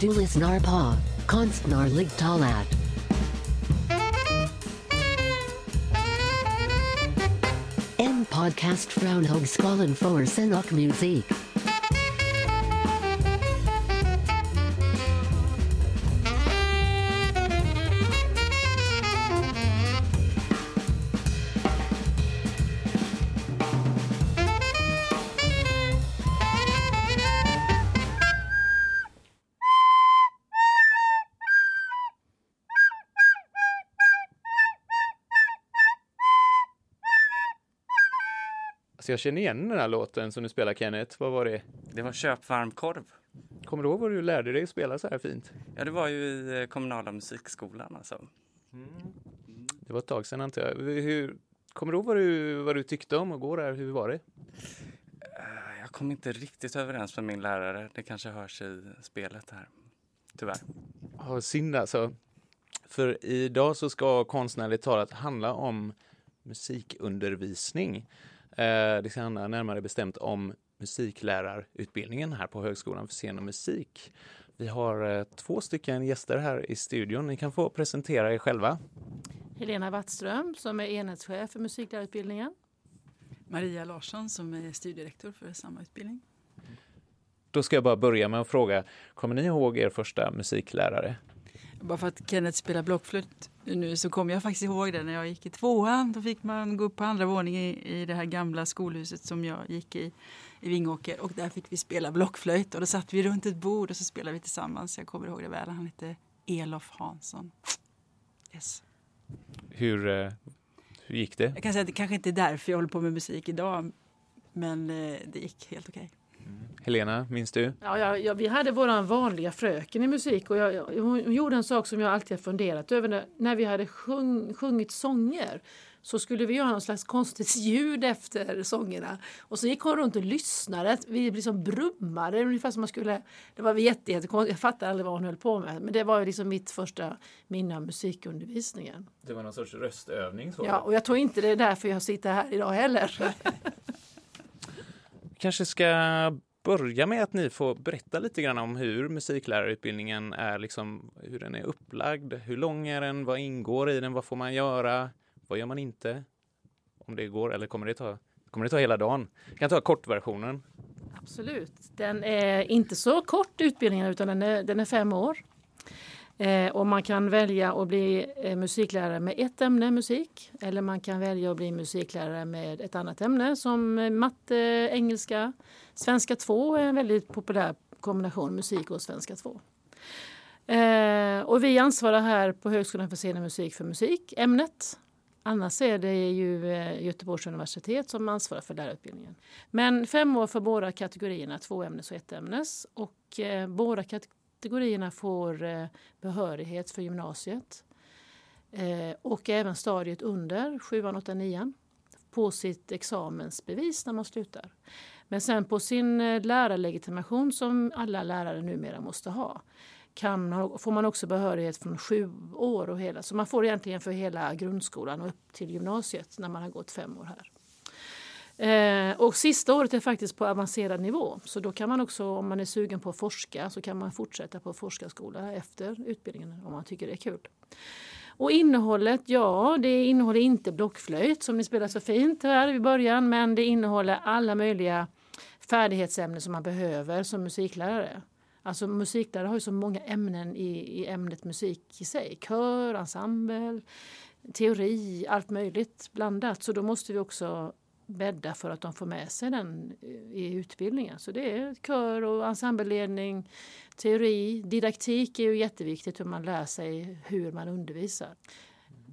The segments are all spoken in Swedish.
Du lyssnar på Konstnärligt talat. En podcast från Högskolan för scen och musik. Så jag känner igen den här låten som du spelar Kenneth. Vad var det? Det var köp varm korv. Kommer du ihåg vad du lärde dig att spela så här fint? Ja, det var ju i eh, kommunala musikskolan alltså. Det var ett tag sedan antar jag. Hur, kommer du ihåg vad du, vad du tyckte om att gå där? Hur var det? Eh, Jag kom inte riktigt överens med min lärare. Det kanske hörs i spelet här. Tyvärr. Ja, synd alltså. För idag så ska konstnärligt talat handla om musikundervisning. Eh, det ska handla närmare bestämt om musiklärarutbildningen här på Högskolan för scen och musik. Vi har eh, två stycken gäster här i studion. Ni kan få presentera er själva. Helena Wattström som är enhetschef för musiklärarutbildningen. Maria Larsson som är studierektor för samma utbildning. Då ska jag bara börja med att fråga, kommer ni ihåg er första musiklärare? Bara för att Kenneth spelar blockflöjt nu så kommer jag faktiskt ihåg det när jag gick i tvåan. Då fick man gå upp på andra våningen i, i det här gamla skolhuset som jag gick i i Vingåker och där fick vi spela blockflöjt och då satt vi runt ett bord och så spelade vi tillsammans. Jag kommer ihåg det väl. Han hette Elof Hansson. Yes. Hur, eh, hur gick det? Jag kan säga att det kanske inte är därför jag håller på med musik idag men eh, det gick helt okej. Helena, minns du? Ja, ja, ja, vi hade vår vanliga fröken i musik och jag, jag, hon gjorde en sak som jag alltid har funderat över. När, när vi hade sjung, sjungit sånger så skulle vi göra någon slags konstigt ljud efter sångerna. Och så gick hon runt och lyssnade. Vi liksom brummade ungefär som man skulle... Det var jätte, jättekonstigt. Jag fattade aldrig vad hon höll på med. Men det var ju liksom mitt första minne av musikundervisningen. Det var någon sorts röstövning? Så. Ja, och jag tror inte det är därför jag sitter här idag heller. kanske ska börja med att ni får berätta lite grann om hur musiklärarutbildningen är, liksom, hur den är upplagd. Hur lång är den? Vad ingår i den? Vad får man göra? Vad gör man inte? Om det går, eller kommer det ta, kommer det ta hela dagen? Jag kan ta kortversionen. Absolut. Den är inte så kort utbildningen utan den är, den är fem år. Eh, och man kan välja att bli eh, musiklärare med ett ämne musik eller man kan välja att bli musiklärare med ett annat ämne som eh, matte, engelska. Svenska 2 är en väldigt populär kombination musik och svenska 2. Eh, och vi ansvarar här på Högskolan för scen och musik för musikämnet. Annars är det ju eh, Göteborgs universitet som ansvarar för lärarutbildningen. Men fem år för båda kategorierna, två ämnes och ett ämnes. Och eh, båda kategorierna får eh, behörighet för gymnasiet. Eh, och även stadiet under, sjuan, åttan, nian på sitt examensbevis när man slutar. Men sen på sin eh, lärarlegitimation som alla lärare numera måste ha kan, man- får man också behörighet från sju år och hela. Så man får egentligen för hela grundskolan och upp till gymnasiet när man har gått fem år här. Eh, och sista året är faktiskt på avancerad nivå. Så då kan man också, om man är sugen på att forska, så kan man fortsätta på forskarskola efter utbildningen om man tycker det är kul. Och innehållet, ja, det innehåller inte blockflöjt som ni spelar så fint här i början, men det innehåller alla möjliga färdighetsämnen som man behöver som musiklärare. Alltså musiklärare har ju så många ämnen i, i ämnet musik i sig. Kör, ensemble, teori, allt möjligt blandat. Så då måste vi också bädda för att de får med sig den i utbildningen. Så det är kör och ensembleledning, teori, didaktik är ju jätteviktigt hur man lär sig hur man undervisar.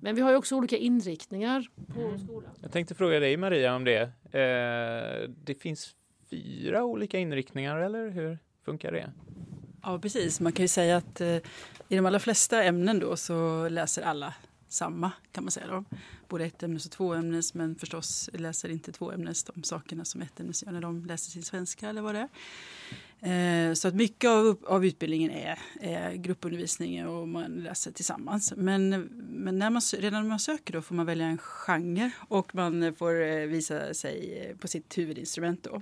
Men vi har ju också olika inriktningar på skolan. Jag tänkte fråga dig Maria om det. Eh, det finns fyra olika inriktningar, eller hur funkar det? Ja, precis. Man kan ju säga att eh, i de allra flesta ämnen då så läser alla samma kan man säga. Då. Både ett ämnes och två ämnes men förstås läser inte två ämnes de sakerna som ett ämnes gör när de läser sin svenska eller vad det är. Eh, så att mycket av, av utbildningen är, är gruppundervisning och man läser tillsammans. Men, men när man, redan när man söker då får man välja en genre och man får eh, visa sig eh, på sitt huvudinstrument då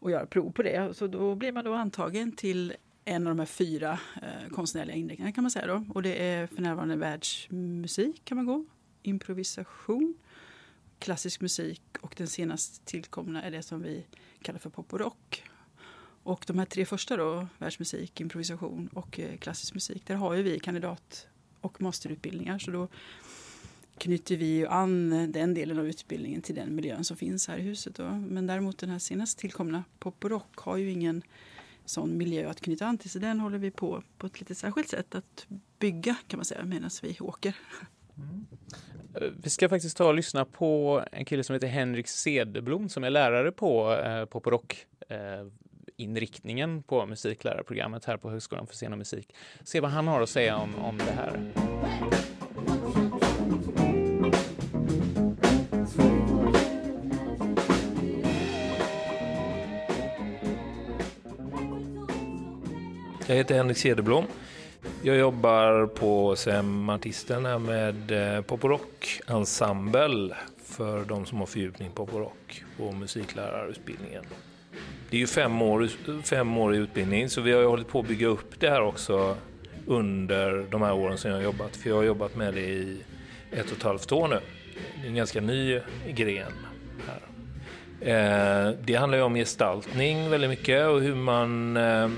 och göra prov på det. Så då blir man då antagen till en av de här fyra eh, konstnärliga inriktningarna kan man säga. Då. Och det är för närvarande världsmusik kan man gå, improvisation, klassisk musik och den senast tillkomna är det som vi kallar för pop och rock. Och de här tre första då, världsmusik, improvisation och eh, klassisk musik, där har ju vi kandidat och masterutbildningar. Så då knyter vi ju an den delen av utbildningen till den miljön som finns här i huset. Då. Men däremot den här senast tillkomna pop och rock har ju ingen sån miljö att knyta an till. Så den håller vi på på ett lite särskilt sätt att bygga kan man säga medan vi åker. Mm. Vi ska faktiskt ta och lyssna på en kille som heter Henrik Cederblom som är lärare på eh, pop och rock eh, inriktningen på musiklärarprogrammet här på Högskolan för scen och musik. Se vad han har att säga om, om det här. Jag heter Henrik Cederblom. Jag jobbar på SEM Artisten här med eh, pop och rock-ensemble för de som har fördjupning pop och rock på musiklärarutbildningen. Det är ju fem år, fem år i utbildning så vi har ju hållit på att bygga upp det här också under de här åren som jag har jobbat. För jag har jobbat med det i ett och ett halvt år nu. Det är en ganska ny gren. här. Eh, det handlar ju om gestaltning väldigt mycket och hur man eh,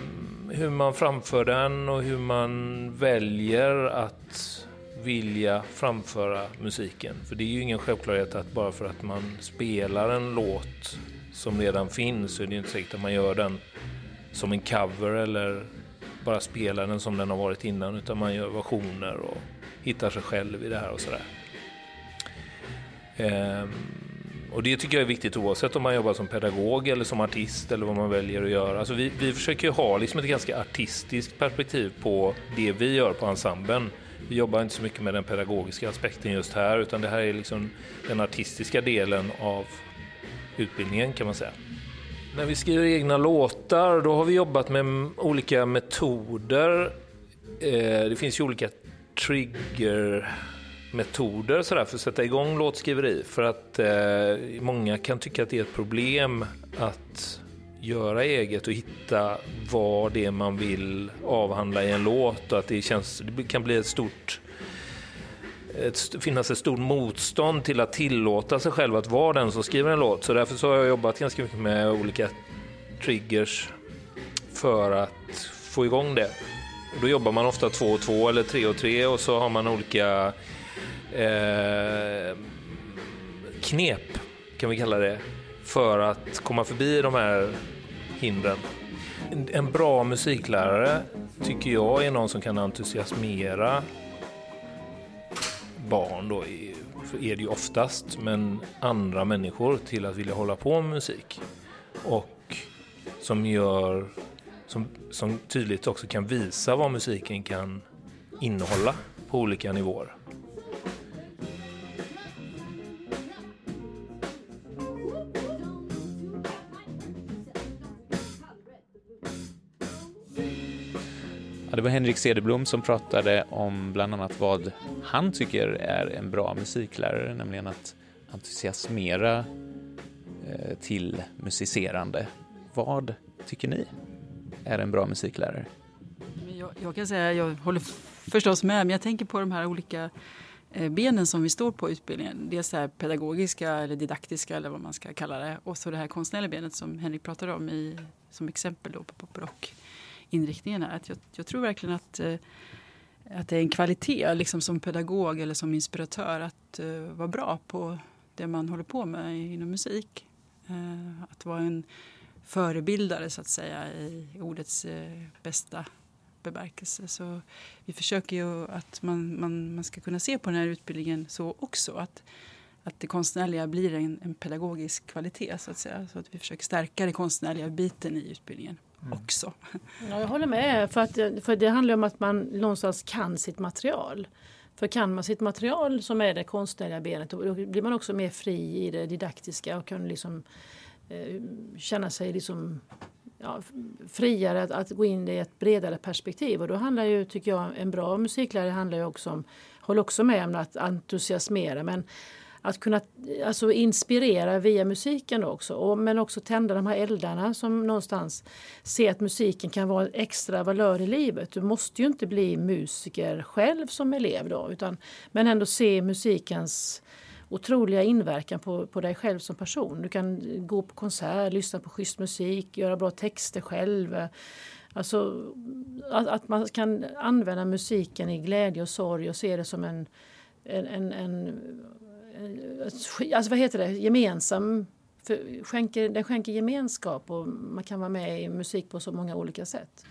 hur man framför den och hur man väljer att vilja framföra musiken. För det är ju ingen självklarhet att bara för att man spelar en låt som redan finns så är det inte säkert att man gör den som en cover eller bara spelar den som den har varit innan utan man gör versioner och hittar sig själv i det här och sådär. Ehm, och det tycker jag är viktigt oavsett om man jobbar som pedagog eller som artist eller vad man väljer att göra. Alltså vi, vi försöker ha liksom ett ganska artistiskt perspektiv på det vi gör på ensemblen. Vi jobbar inte så mycket med den pedagogiska aspekten just här utan det här är liksom den artistiska delen av utbildningen kan man säga. När vi skriver egna låtar då har vi jobbat med olika metoder. Eh, det finns ju olika trigger metoder sådär för att sätta igång låtskriveri. För att eh, många kan tycka att det är ett problem att göra eget och hitta vad det är man vill avhandla i en låt och att det, känns, det kan bli ett stort ett, finnas ett stort motstånd till att tillåta sig själv att vara den som skriver en låt. Så därför så har jag jobbat ganska mycket med olika triggers för att få igång det. då jobbar man ofta två och två eller tre och tre och så har man olika eh, knep, kan vi kalla det, för att komma förbi de här hindren. En, en bra musiklärare tycker jag är någon som kan entusiasmera barn då, är det ju oftast, men andra människor till att vilja hålla på med musik. Och som gör, som, som tydligt också kan visa vad musiken kan innehålla på olika nivåer. Ja, det var Henrik Cederblom som pratade om bland annat vad han tycker är en bra musiklärare, nämligen att entusiasmera eh, till musicerande. Vad tycker ni är en bra musiklärare? Jag, jag kan säga, jag håller förstås med, men jag tänker på de här olika eh, benen som vi står på i utbildningen. Dels det pedagogiska eller didaktiska eller vad man ska kalla det. Och så det här konstnärliga benet som Henrik pratade om i, som exempel då på poprock inriktningen är. Att jag, jag tror verkligen att, eh, att det är en kvalitet liksom som pedagog eller som inspiratör att uh, vara bra på det man håller på med inom musik. Uh, att vara en förebildare så att säga i ordets uh, bästa bemärkelse. Så vi försöker ju att man, man, man ska kunna se på den här utbildningen så också. Att, att det konstnärliga blir en, en pedagogisk kvalitet så att säga. Så att vi försöker stärka den konstnärliga biten i utbildningen också. Ja, jag håller med. För, att, för det handlar om att man någonstans kan sitt material. För kan man sitt material som är det konstnärliga benet då blir man också mer fri i det didaktiska och kan liksom eh, känna sig liksom, ja, friare att, att, gå in i ett bredare perspektiv. Och då handlar ju, tycker jag, en bra musiklärare handlar ju också om, håller också med om att entusiasmera men att kunna alltså inspirera via musiken också. Och, men också tända de här eldarna som någonstans ser att musiken kan vara en extra valör i livet. Du måste ju inte bli musiker själv som elev då, utan, men ändå se musikens otroliga inverkan på, på dig själv som person. Du kan gå på konsert, lyssna på schysst musik, göra bra texter själv. Alltså att, att man kan använda musiken i glädje och sorg och se det som en, en, en, en Eh, alltså vad heter det, gemensam för, skänker, den skänker gemenskap och man kan vara med i musik på så många olika sätt.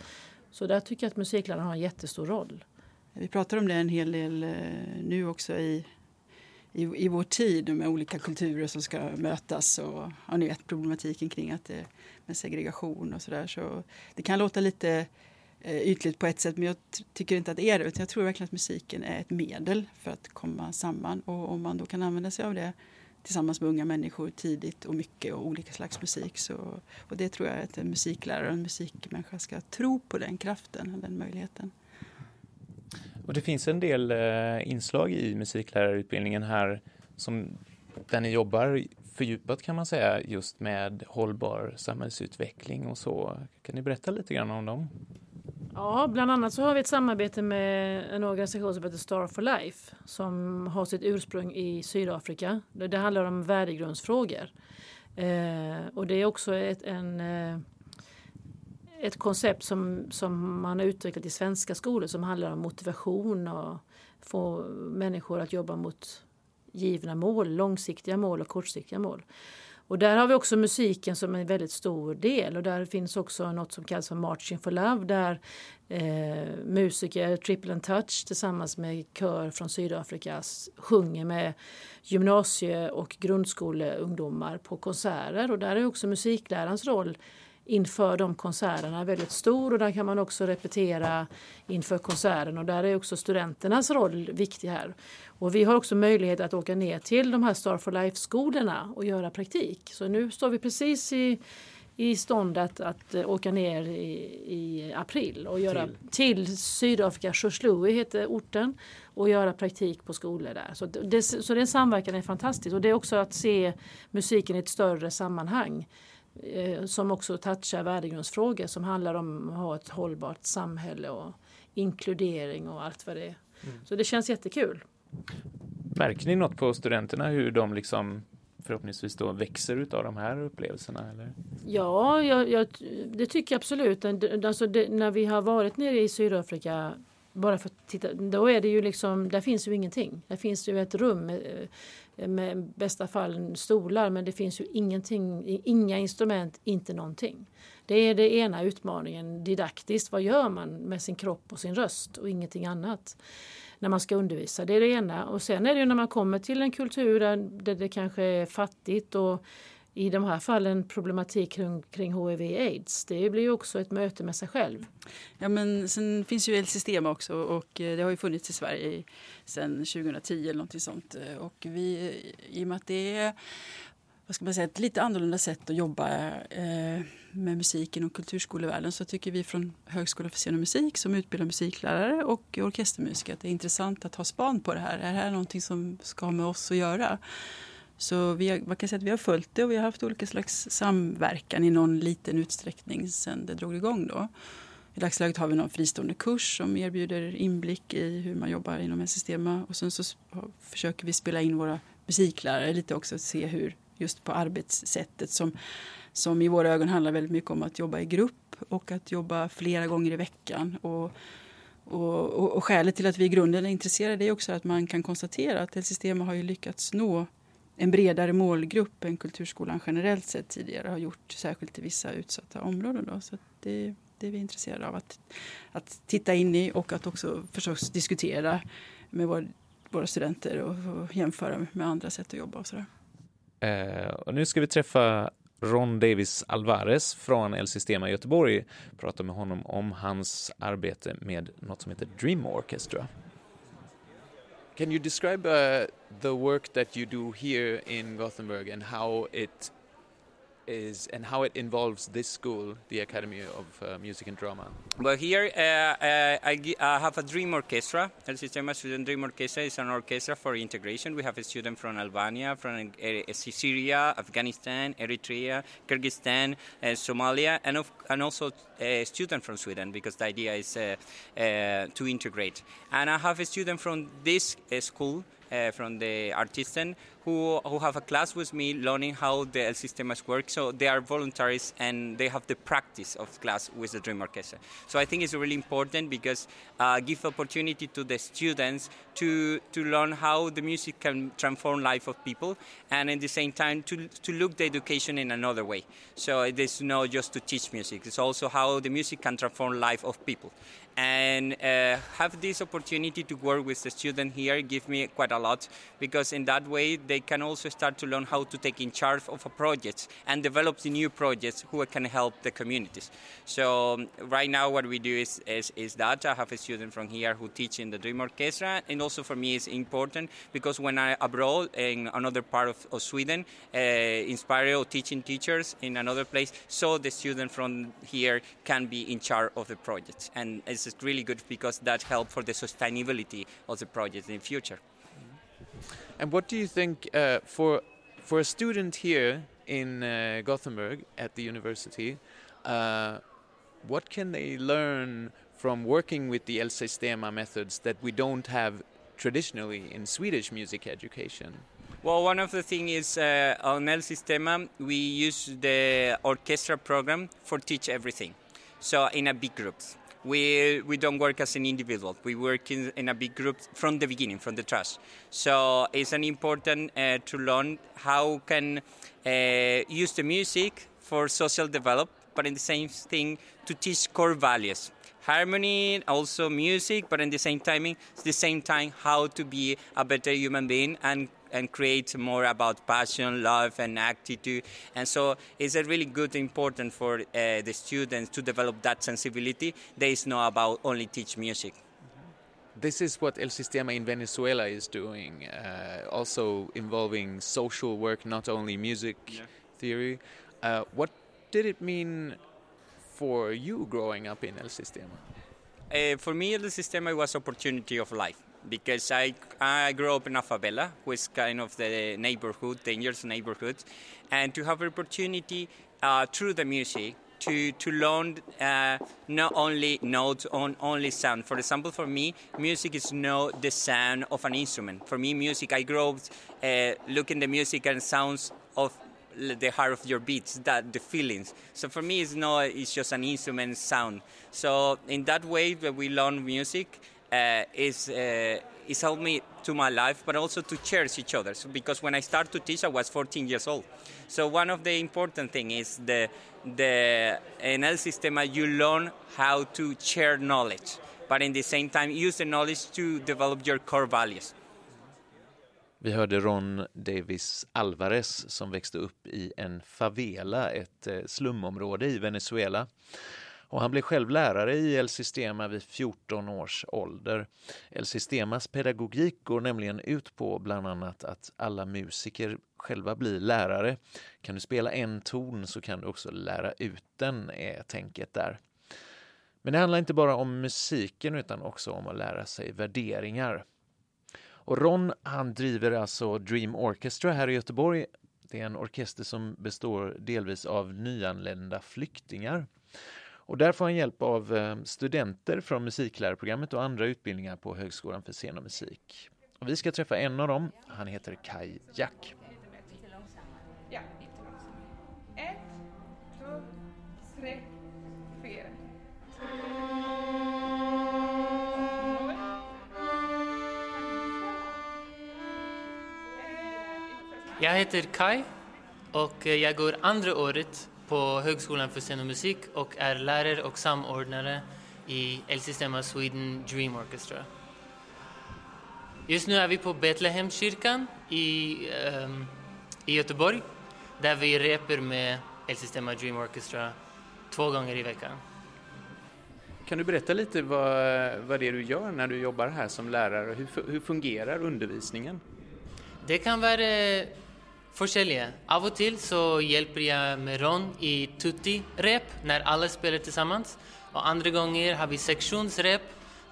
Så där tycker jag att musikläraren har en jättestor roll. Vi pratar om det en hel del eh, nu också i, i, i vår tid med olika kulturer som ska mötas och ja, ni vet problematiken kring att det, med segregation och sådär. Så det kan låta lite Eh, ytligt på ett sätt men jag tycker inte att det är det utan jag tror verkligen att musiken är ett medel för att komma samman och om man då kan använda sig av det tillsammans med unga människor tidigt och mycket och olika slags musik. Så, och det tror jag att en musiklärare och en musikmänniska ska tro på den kraften, den möjligheten. Och det finns en del eh, inslag i musiklärarutbildningen här som där ni jobbar fördjupat kan man säga just med hållbar samhällsutveckling och så. Kan ni berätta lite grann om dem? Ja, bland annat så har vi ett samarbete med en organisation som heter Star for Life som har sitt ursprung i Sydafrika. Det handlar om värdegrundsfrågor. Eh, och det är också ett, en, eh, ett koncept som, som man har utvecklat i svenska skolor som handlar om motivation och få människor att jobba mot givna mål, långsiktiga mål och kortsiktiga mål. Och där har vi också musiken som en väldigt stor del. Och där finns också något som kallas för Marching for Love där eh, musiker Triple and Touch tillsammans med kör från Sydafrika sjunger med gymnasie och grundskoleungdomar på konserter. Och där är också musiklärarens roll inför de konserterna är väldigt stor och där kan man också repetera inför konserten och där är också studenternas roll viktig här. Och vi har också möjlighet att åka ner till de här Star for Life-skolorna och göra praktik. Så nu står vi precis i, i stånd att, att åka ner i, i april och göra till, till Sydafrika, Shoshului heter orten och göra praktik på skolor där. Så, det, så den samverkan är fantastisk och det är också att se musiken i ett större sammanhang som också touchar värdegrundsfrågor som handlar om att ha ett hållbart samhälle och inkludering och allt vad det är. Mm. Så det känns jättekul. Märker ni något på studenterna hur de liksom förhoppningsvis då växer utav de här upplevelserna? Eller? Ja, jag, jag, det tycker jag absolut. Alltså det, när vi har varit nere i Sydafrika bara för att titta, då är det ju liksom, där finns ju ingenting. Där finns ju ett rum med, eh, med bästa fall stolar men det finns ju ingenting, inga instrument, inte någonting. Det är den ena utmaningen didaktiskt. Vad gör man med sin kropp och sin röst och ingenting annat? när man ska undervisa. Det är det ena. Och sen är det ju när man kommer till en kultur där det kanske är fattigt och i de här fallen problematik kring, kring hiv-aids. Det blir ju också ett möte med sig själv. Ja men sen finns ju El Sistema också och eh, det har ju funnits i Sverige sedan 2010 eller någonting sånt. Eh, och vi, eh, i och med att det är vad ska man säga, ett lite annorlunda sätt att jobba eh, med musiken och kulturskolevärlden så tycker vi från Högskolan för scen och musik som utbildar musiklärare och orkestermusiker att det är intressant att ha span på det här. Är det här någonting som ska ha med oss att göra? Så vi har, man kan säga att vi har följt det och vi har haft olika slags samverkan i någon liten utsträckning sedan det drog igång. Då. I dagsläget har vi någon fristående kurs som erbjuder inblick i hur man jobbar inom en system och sen så försöker vi spela in våra musiklärare lite också och se hur just på arbetssättet som, som i våra ögon handlar väldigt mycket om att jobba i grupp och att jobba flera gånger i veckan. Och, och, och, och skälet till att vi i grunden är intresserade är också att man kan konstatera att systemet har ju lyckats nå en bredare målgrupp än kulturskolan generellt sett tidigare har gjort, särskilt i vissa utsatta områden. Då. Så det, det är vi intresserade av att, att titta in i och att också förstås diskutera med vår, våra studenter och, och jämföra med andra sätt att jobba och sådär. Eh, och nu ska vi träffa Ron Davis Alvarez från El Sistema i Göteborg. Prata med honom om hans arbete med något som heter Dream Orchestra. Can you describe uh, the work that you do here in Gothenburg and how it is and how it involves this school, the Academy of uh, Music and Drama. Well, here uh, uh, I, have a dream orchestra. El Sistema Student Dream Orchestra is an orchestra for integration. We have a student from Albania, from uh, Syria, Afghanistan, Eritrea, Kyrgyzstan, uh, Somalia, and, of, and also a student from Sweden because the idea is to integrate. And I have a student from this school. From the artisan who, who have a class with me learning how the El Sistemas work. So they are voluntaries and they have the practice of class with the Dream Orchestra. So I think it's really important because uh, give opportunity to the students to, to learn how the music can transform life of people and at the same time to, to look the education in another way. So it is not just to teach music, it's also how the music can transform life of people and uh, have this opportunity to work with the student here give me quite a lot because in that way they can also start to learn how to take in charge of a project and develop the new projects who can help the communities. So um, right now what we do is, is, is that. I have a student from here who teach in the dream orchestra and also for me it's important because when i abroad in another part of, of sweden uh, inspire or teaching teachers in another place so the student from here can be in charge of the project and it's really good because that helps for the sustainability of the project in the future. And what do you think uh, for for a student here in uh, Gothenburg at the university? Uh, what can they learn from working with the El Sistema methods that we don't have traditionally in Swedish music education? Well, one of the things is uh, on El Sistema we use the orchestra program for teach everything. So in a big groups we we don't work as an individual. We work in, in a big group from the beginning, from the trust. So it's an important uh, to learn how can uh, use the music for social develop, but in the same thing to teach core values. Harmony, also music, but in the same timing, the same time, how to be a better human being and and create more about passion, love, and attitude. And so it's a really good, important for uh, the students to develop that sensibility. There is no about only teach music. This is what El Sistema in Venezuela is doing, uh, also involving social work, not only music yeah. theory. Uh, what did it mean for you growing up in El Sistema? Uh, for me, El Sistema was opportunity of life because I, I grew up in a favela, which is kind of the neighborhood, dangerous neighborhood, and to have opportunity uh, through the music to, to learn uh, not only notes, on only sound. For example, for me, music is not the sound of an instrument. For me, music, I grew up uh, looking the music and sounds of the heart of your beats, that the feelings. So for me, it's not it's just an instrument sound. So in that way, when we learn music, uh, is uh, is helped me to my life, but also to cherish each other. So because when I started to teach, I was 14 years old. So one of the important thing is the the in El Sistema you learn how to share knowledge, but in the same time use the knowledge to develop your core values. Vi hörde Ron Davis Alvarez som växte upp i en favela, ett eh, slumområde i Venezuela. Och han blev själv lärare i El Sistema vid 14 års ålder. El Sistemas pedagogik går nämligen ut på bland annat att alla musiker själva blir lärare. Kan du spela en ton så kan du också lära ut den, är tänket där. Men det handlar inte bara om musiken utan också om att lära sig värderingar. Och Ron han driver alltså Dream Orchestra här i Göteborg. Det är en orkester som består delvis av nyanlända flyktingar. Och där får han hjälp av eh, studenter från musiklärarprogrammet och andra utbildningar på Högskolan för scen och musik. Och vi ska träffa en av dem. Han heter Kai Jack. Ja, lite långsammare. Ett, två, tre, fyra. Jag heter Kai och jag går andra året på Högskolan för scen och musik och är lärare och samordnare i El Sistema Sweden Dream Orchestra. Just nu är vi på Betlehemskyrkan i, um, i Göteborg där vi reper med El Sistema Dream Orchestra två gånger i veckan. Kan du berätta lite vad, vad det är du gör när du jobbar här som lärare? Hur, hur fungerar undervisningen? Det kan vara Forskjellige. Av og til så hjelper jeg med Ron i tutti-rep, når alle spiller sammen. Og andre ganger har vi seksjonsrep,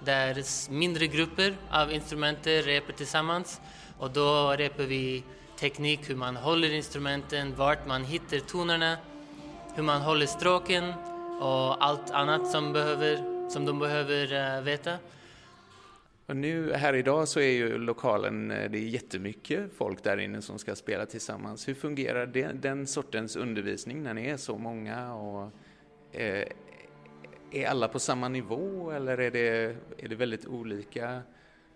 der mindre grupper av instrumenter reper sammen. Og da reper vi teknikk, hvordan man holder instrumenten, hvor man hittar tonerna, hur man håller stråken och allt annat som, behöver, som de behöver uh, veta. Och nu här idag så är ju lokalen, eh, det är jättemycket folk där inne som ska spela tillsammans. Hur fungerar det, den sortens undervisning när ni är så många? Och, eh, är alla på samma nivå eller är det, är det väldigt olika?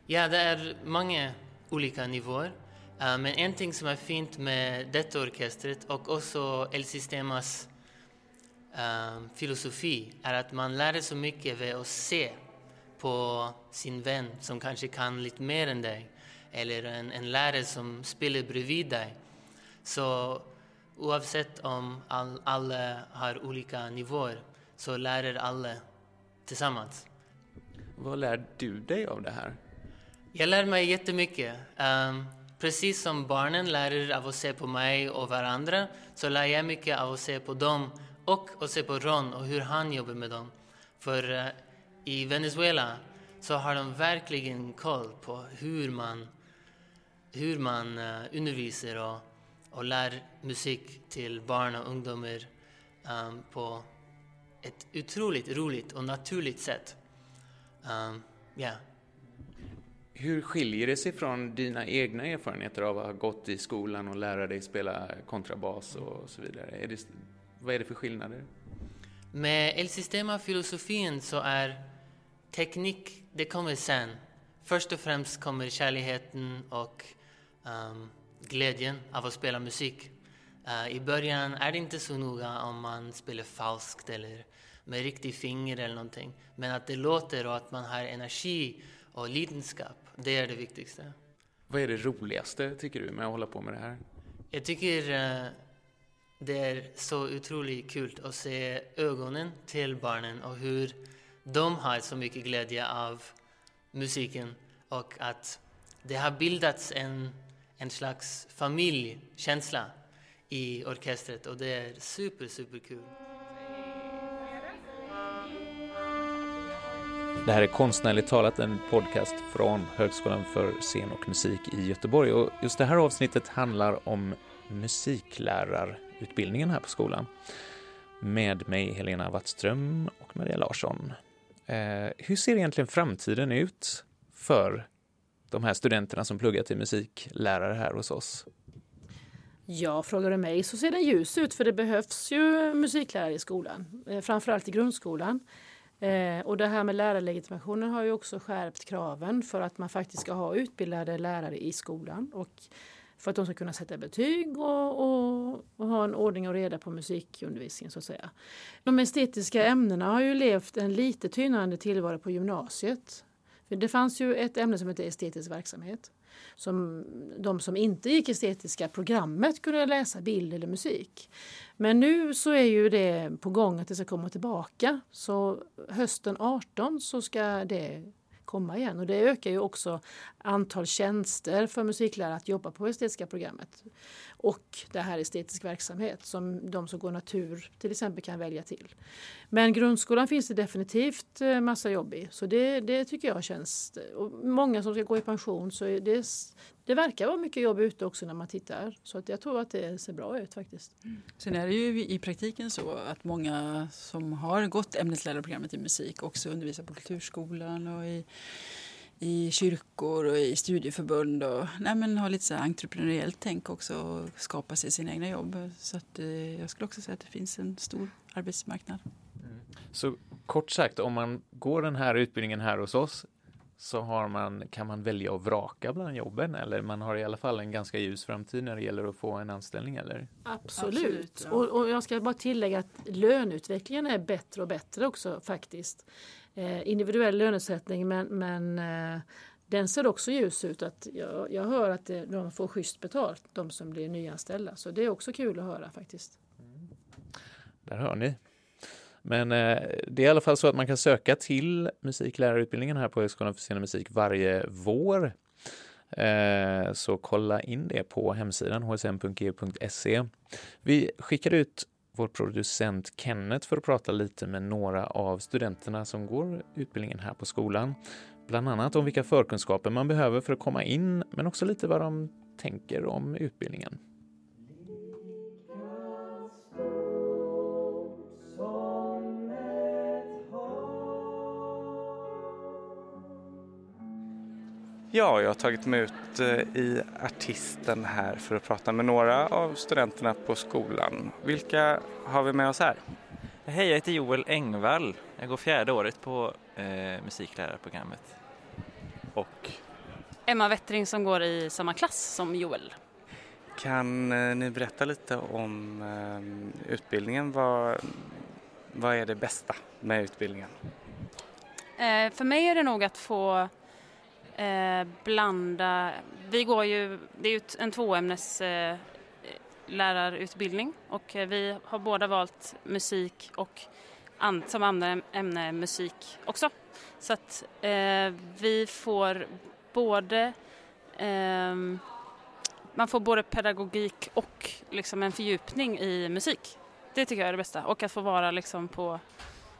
Ja, det är många olika nivåer. Eh, men en ting som är fint med detta orkestret och också El Sistemas um, filosofi är att man lär sig så mycket vid att se på sin vän som kanske kan lite mer än dig eller en, en lärare som spelar bredvid dig. Så oavsett om all, alla har olika nivåer så lär alla tillsammans. Vad lär du dig av det här? Jag lär mig jättemycket. Um, precis som barnen lär av att se på mig och varandra så lär jag mycket av att se på dem och att se på Ron och hur han jobbar med dem. För eh, i Venezuela så har de verkligen koll på hur man, hur man eh, undervisar och, och lär musik till barn och ungdomar um, på ett otroligt roligt och naturligt sätt. Um, ja. Hur skiljer det sig från dina egna erfarenheter av att ha gått i skolan och lära dig spela kontrabas och så vidare? Är det, vad är det för skillnader? Med El Sistema-filosofin så är teknik, det kommer sen. Först och främst kommer kärleken och ehm, glädjen av att spela musik. Eh, I början är det inte så noga om man spelar falskt eller med riktig finger eller någonting. Men att det låter och att man har energi och lidenskap, det är det viktigaste. Vad är det roligaste tycker du med att hålla på med det här? Jag tycker eh, det är så otroligt kul att se ögonen till barnen och hur de har så mycket glädje av musiken och att det har bildats en, en slags familjkänsla i orkestret och det är super, super kul. Det här är Konstnärligt talat, en podcast från Högskolan för scen och musik i Göteborg. Och just det här avsnittet handlar om musiklärarutbildningen här på skolan. Med mig Helena Wattström och Maria Larsson. Eh, hur ser egentligen framtiden ut för de här studenterna som pluggar till musiklärare här hos oss? Ja, frågar du mig så ser den ljus ut för det behövs ju musiklärare i skolan, eh, framförallt i grundskolan. Eh, och det här med lärarlegitimationen har ju också skärpt kraven för att man faktiskt ska ha utbildade lärare i skolan och för att de ska kunna sätta betyg och, och, och ha en ordning och reda på musikundervisningen så att säga. De estetiska ämnena har ju levt en lite tynande tillvaro på gymnasiet. För det fanns ju ett ämne som hette estetisk verksamhet som de som inte gick estetiska programmet kunde läsa bild eller musik. Men nu så är ju det på gång att det ska komma tillbaka. Så hösten 18 så ska det komma igen och det ökar ju också antal tjänster för musiklärare att jobba på estetiska programmet. Och det här estetisk verksamhet som de som går natur till exempel kan välja till. Men grundskolan finns det definitivt eh, massa jobb i så det, det tycker jag känns. Och många som ska gå i pension så är det, det verkar vara mycket jobb ute också när man tittar. Så att jag tror att det ser bra ut faktiskt. Sen är det ju i praktiken så att många som har gått ämneslärarprogrammet i musik också undervisar på kulturskolan och i, i kyrkor och i studieförbund och nej, men har lite så här entreprenöriellt tänk också och skapa sig sina egna jobb. Så att, eh, jag skulle också säga att det finns en stor arbetsmarknad. Så kort sagt, om man går den här utbildningen här hos oss så har man, kan man välja att vraka bland jobben eller man har i alla fall en ganska ljus framtid när det gäller att få en anställning eller? Absolut. Absolut, ja. och, och jag ska bara tillägga att löneutvecklingen är bättre och bättre också faktiskt. Eh, individuell lönesättning men, men eh, den ser också ljus ut. Att jag, jag hör att det, de får schysst betalt, de som blir nyanställda. Så det är också kul att höra faktiskt. Där hör ni. Men eh, det är i alla fall så att man kan söka till musiklärarutbildningen här på Högskolan för scen och musik varje vår. Eh, så kolla in det på hemsidan hsm.eu.se. Vi skickar ut vår producent Kenneth för att prata lite med några av studenterna som går utbildningen här på skolan. Bland annat om vilka förkunskaper man behöver för att komma in, men också lite vad de tänker om utbildningen. Ja, jag har tagit mig ut eh, i artisten här för att prata med några av studenterna på skolan. Vilka har vi med oss här? Hej, jag heter Joel Engvall. Jag går fjärde året på eh, musiklärarprogrammet. Och? Emma Wettring som går i samma klass som Joel. Kan eh, ni berätta lite om eh, utbildningen? Vad, vad är det bästa med utbildningen? Eh, för mig är det nog att få eh, blanda, vi går ju, det är ju en tvåämnes eh, lärarutbildning och eh, vi har båda valt musik och an, som andra ämne musik också. Så att eh, vi får både ehm, man får både pedagogik och liksom en fördjupning i musik. Det tycker jag är det bästa. Och att få vara liksom på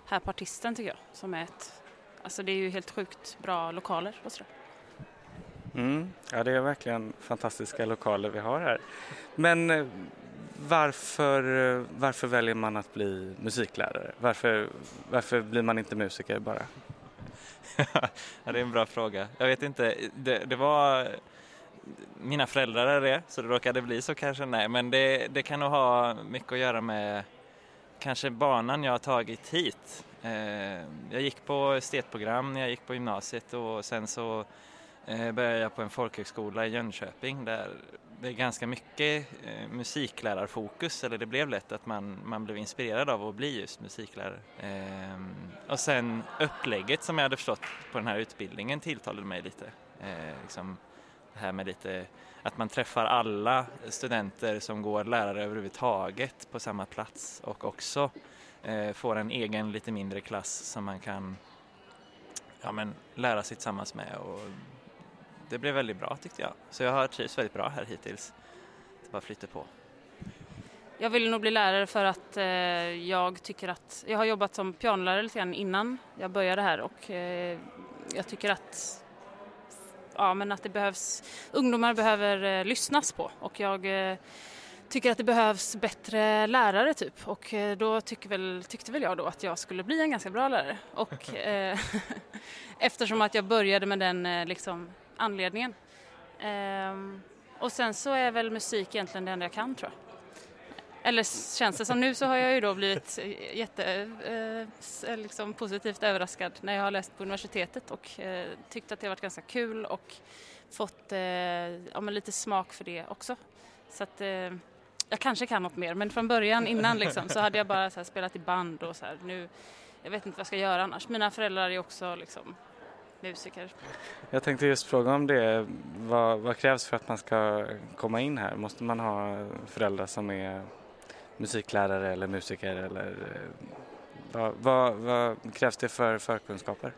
här på Artisten tycker jag som är ett, alltså det är ju helt sjukt bra lokaler och sådär. Mm, ja, det är verkligen fantastiska lokaler vi har här. Men eh, varför, eh, varför väljer man att bli musiklärare? Varför, varför blir man inte musiker bara? ja, det är en bra fråga. Jag vet inte, det, det, var mina föräldrar är det, så det råkade bli så kanske. Nej, men det, det kan nog ha mycket att göra med kanske banan jag har tagit hit. Eh, jag gick på estetprogram när jag gick på gymnasiet och sen så Eh, började jag på en folkhögskola i Jönköping där det är ganska mycket eh, musiklärarfokus, eller det blev lätt att man, man blev inspirerad av att bli just musiklärare. Ehm, och sen upplägget som jag hade förstått på den här utbildningen tilltalade mig lite. Eh, liksom det här med lite att man träffar alla studenter som går lärare överhuvudtaget på samma plats och också eh, får en egen lite mindre klass som man kan ja, men, lära sig tillsammans med och det blev väldigt bra tyckte jag. Så jag har trivts väldigt bra här hittills. Det bara flyter på. Jag ville nog bli lärare för att eh, jag tycker att, jag har jobbat som pianolärare lite grann innan jag började här och eh, jag tycker att, ja men att det behövs, ungdomar behöver eh, lyssnas på och jag eh, tycker att det behövs bättre lärare typ och eh, då tycker väl, tyckte väl jag då att jag skulle bli en ganska bra lärare och eh, eftersom att jag började med den eh, liksom anledningen. Ehm, och sen så är väl musik egentligen det enda jag kan tror jag. Eller känns det som nu så har jag ju då blivit eh, jätte eh, eh, liksom positivt överraskad när jag har läst på universitetet och eh, tyckt att det har varit ganska kul och fått eh, ja, lite smak för det också. Så att eh, jag kanske kan något mer men från början innan liksom, så hade jag bara så spelat i band och så här, nu jag vet inte vad jag ska göra annars. Mina föräldrar är också liksom musiker. Jag tänkte just fråga om det. Vad, vad, krävs för att man ska komma in här? Måste man ha föräldrar som är musiklärare eller musiker eller eh, vad, vad, vad krävs det för förkunskaper?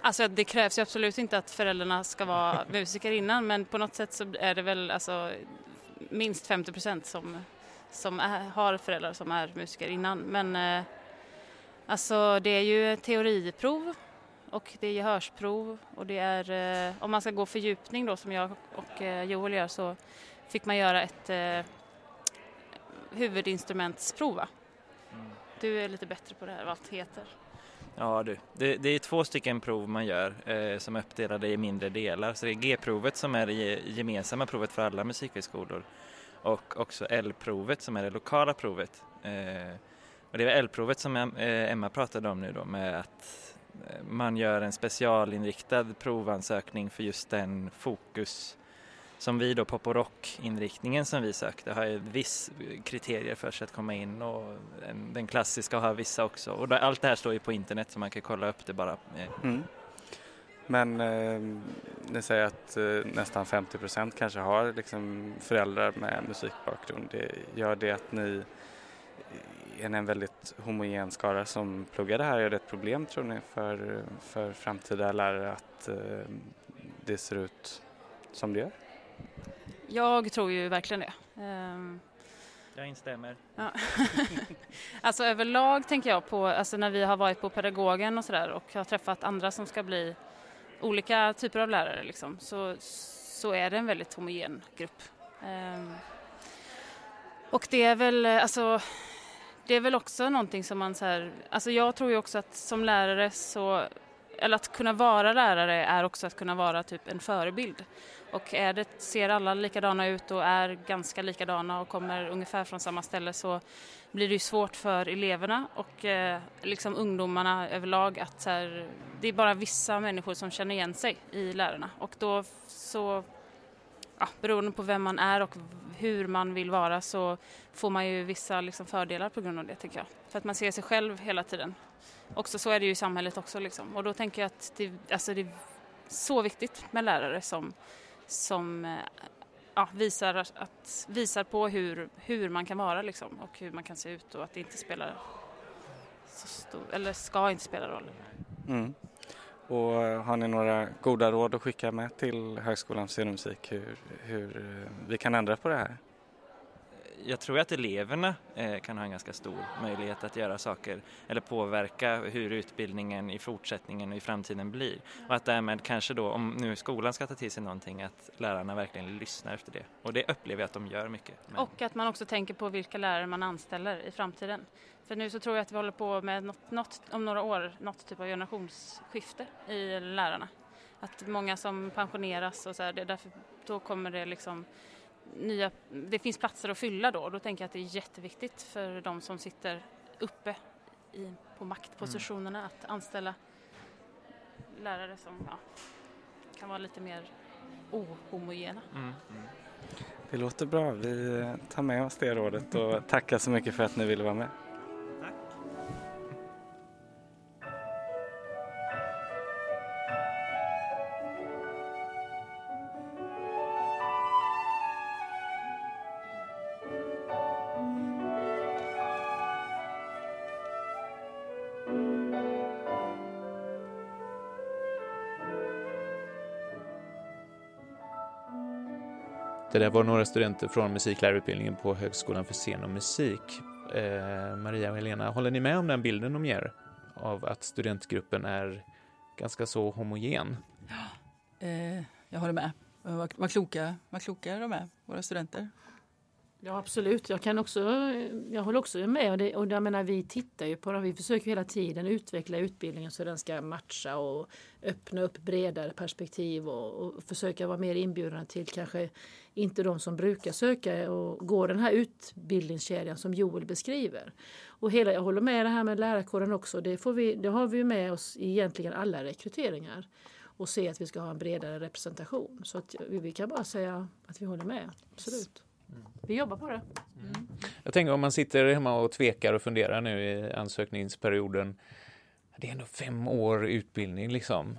Alltså det krävs ju absolut inte att föräldrarna ska vara musiker innan men på något sätt så är det väl alltså minst 50 procent som, som är, har föräldrar som är musiker innan. Men eh, alltså det är ju teoriprov och det är gehörsprov och det är, eh, om man ska gå fördjupning då som jag och eh, Joel gör så fick man göra ett eh, huvudinstrumentsprov va? Mm. Du är lite bättre på det här, vad allt heter. Ja du, det, det, är två stycken prov man gör eh, som är uppdelade i mindre delar. Så det är G-provet som är det gemensamma provet för alla musikhögskolor och också L-provet som är det lokala provet. Eh, och det är L-provet som Emma pratade om nu då med att man gör en specialinriktad provansökning för just den fokus som vi då pop och rock-inriktningen som vi sökte har ju viss kriterier för sig att komma in och den klassiska har vissa också. Och allt det här står ju på internet så man kan kolla upp det bara. Eh. Mm. Men eh, ni säger att eh, nästan 50 procent kanske har liksom föräldrar med musikbakgrund. Det, gör det att ni är en väldigt homogen skara som pluggar det här? Är det ett problem tror ni för, för framtida lärare att eh, det ser ut som det gör? Jag tror ju verkligen det. Ehm, Jag instämmer. Ja. alltså överlag tänker jag på, alltså när vi har varit på pedagogen och sådär och har träffat andra som ska bli olika typer av lärare liksom, så, så är det en väldigt homogen grupp. Ehm, och det är väl, alltså, det är väl också någonting som man så här, alltså jag tror ju också att som lärare så, eller att kunna vara lärare är också att kunna vara typ en förebild. Och är det, ser alla likadana ut och är ganska likadana och kommer ungefär från samma ställe så blir det ju svårt för eleverna och eh, liksom ungdomarna överlag att så här, det är bara vissa människor som känner igen sig i lärarna och då så ja, beroende på vem man är och hur man vill vara så får man ju vissa liksom fördelar på grund av det tycker jag. För att man ser sig själv hela tiden. Också så är det ju i samhället också liksom. Och då tänker jag att det, alltså det är så viktigt med lärare som, som eh, ja, visar, att, visar på hur, hur man kan vara liksom och hur man kan se ut och att det inte spelar så stor, eller ska inte spela roll. Mm. Och har ni några goda råd att skicka med till Högskolan för musik hur, hur eh, vi kan ändra på det här? Jag tror att eleverna eh, kan ha en ganska stor möjlighet att göra saker eller påverka hur utbildningen i fortsättningen och i framtiden blir. Och att därmed kanske då, om nu skolan ska ta till sig någonting, att lärarna verkligen lyssnar efter det. Och det upplever jag att de gör mycket. Men... Och att man också tänker på vilka lärare man anställer i framtiden. För nu så tror jag att vi håller på med något, något, om några år, något typ av generationsskifte i lärarna. Att många som pensioneras och så här, det därför, då kommer det liksom nya, det finns platser att fylla då och då tänker jag att det är jätteviktigt för de som sitter uppe i, på maktpositionerna att anställa lärare som ja, kan vara lite mer ohomogena. Mm. Det låter bra. Vi tar med oss det rådet och tackar så mycket för att ni ville vara med. Det där var några studenter från musiklärarutbildningen på Högskolan för scen och musik. Eh, Maria och Helena, håller ni med om den bilden de ger av att studentgruppen är ganska så homogen? Eh, jag håller med. Vad, vad, kloka, vad kloka de är, våra studenter. Ja absolut, jag, kan också, jag håller också med. Och, det, och jag menar, vi tittar ju på dem. Vi försöker hela tiden utveckla utbildningen så den ska matcha och öppna upp bredare perspektiv och, och försöka vara mer inbjudande till kanske inte de som brukar söka och gå den här utbildningskedjan som Joel beskriver. Och hela, jag håller med det här med lärarkåren också. Det, får vi, det har vi med oss i egentligen alla rekryteringar och se att vi ska ha en bredare representation. Så att vi kan bara säga att vi håller med. Absolut. Vi jobbar på det. Mm. Jag tänker om man sitter hemma och tvekar och funderar nu i ansökningsperioden. Det är ändå fem år utbildning liksom.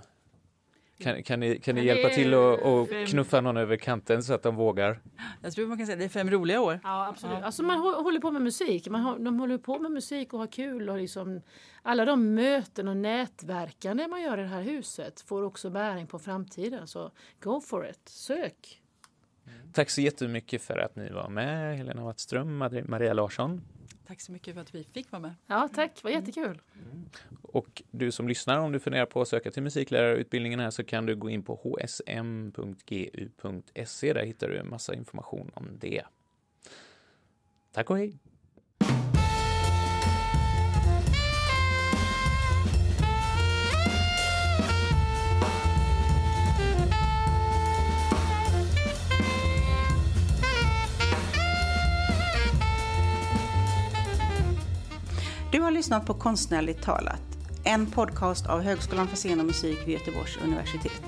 Kan, kan ni, kan ni hjälpa till att knuffa någon över kanten så att de vågar? Jag tror man kan säga att det är fem roliga år. Ja, absolut. Ja. Alltså man håller på med musik. Man har, de håller på med musik och har kul. Och liksom, alla de möten och nätverkande man gör i det här huset får också bäring på framtiden. Så go for it. Sök! Tack så jättemycket för att ni var med, Helena Wattström, Maria Larsson. Tack så mycket för att vi fick vara med. Ja, tack. Det var jättekul. Mm. Och du som lyssnar, om du funderar på att söka till musiklärarutbildningen här så kan du gå in på hsm.gu.se. Där hittar du en massa information om det. Tack och hej! Du har lyssnat på Konstnärligt talat, en podcast av Högskolan för scen och musik vid Göteborgs universitet.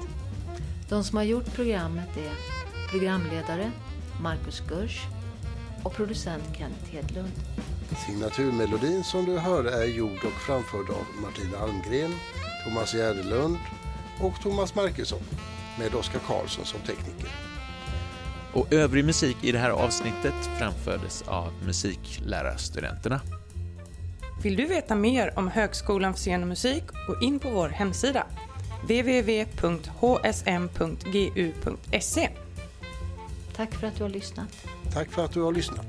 De som har gjort programmet är programledare Marcus Gurs och producent Kenneth Hedlund. Signaturmelodin som du hörde är gjord och framförd av Martina Almgren, Thomas Järdelund och Thomas Markusson med Oskar Karlsson som tekniker. Och övrig musik i det här avsnittet framfördes av musiklärarstudenterna. Vill du veta mer om Högskolan för scen och musik, gå in på vår hemsida www.hsm.gu.se. Tack för att du har lyssnat. Tack för att du har lyssnat.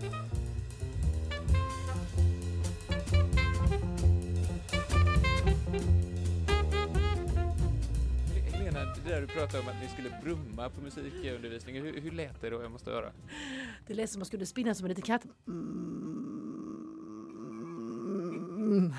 Det där du pratade om att ni skulle brumma på musikundervisningen, hur, hur lät det då? Jag måste höra. Det lät som man skulle spinna som en liten katt. Mm. 嗯。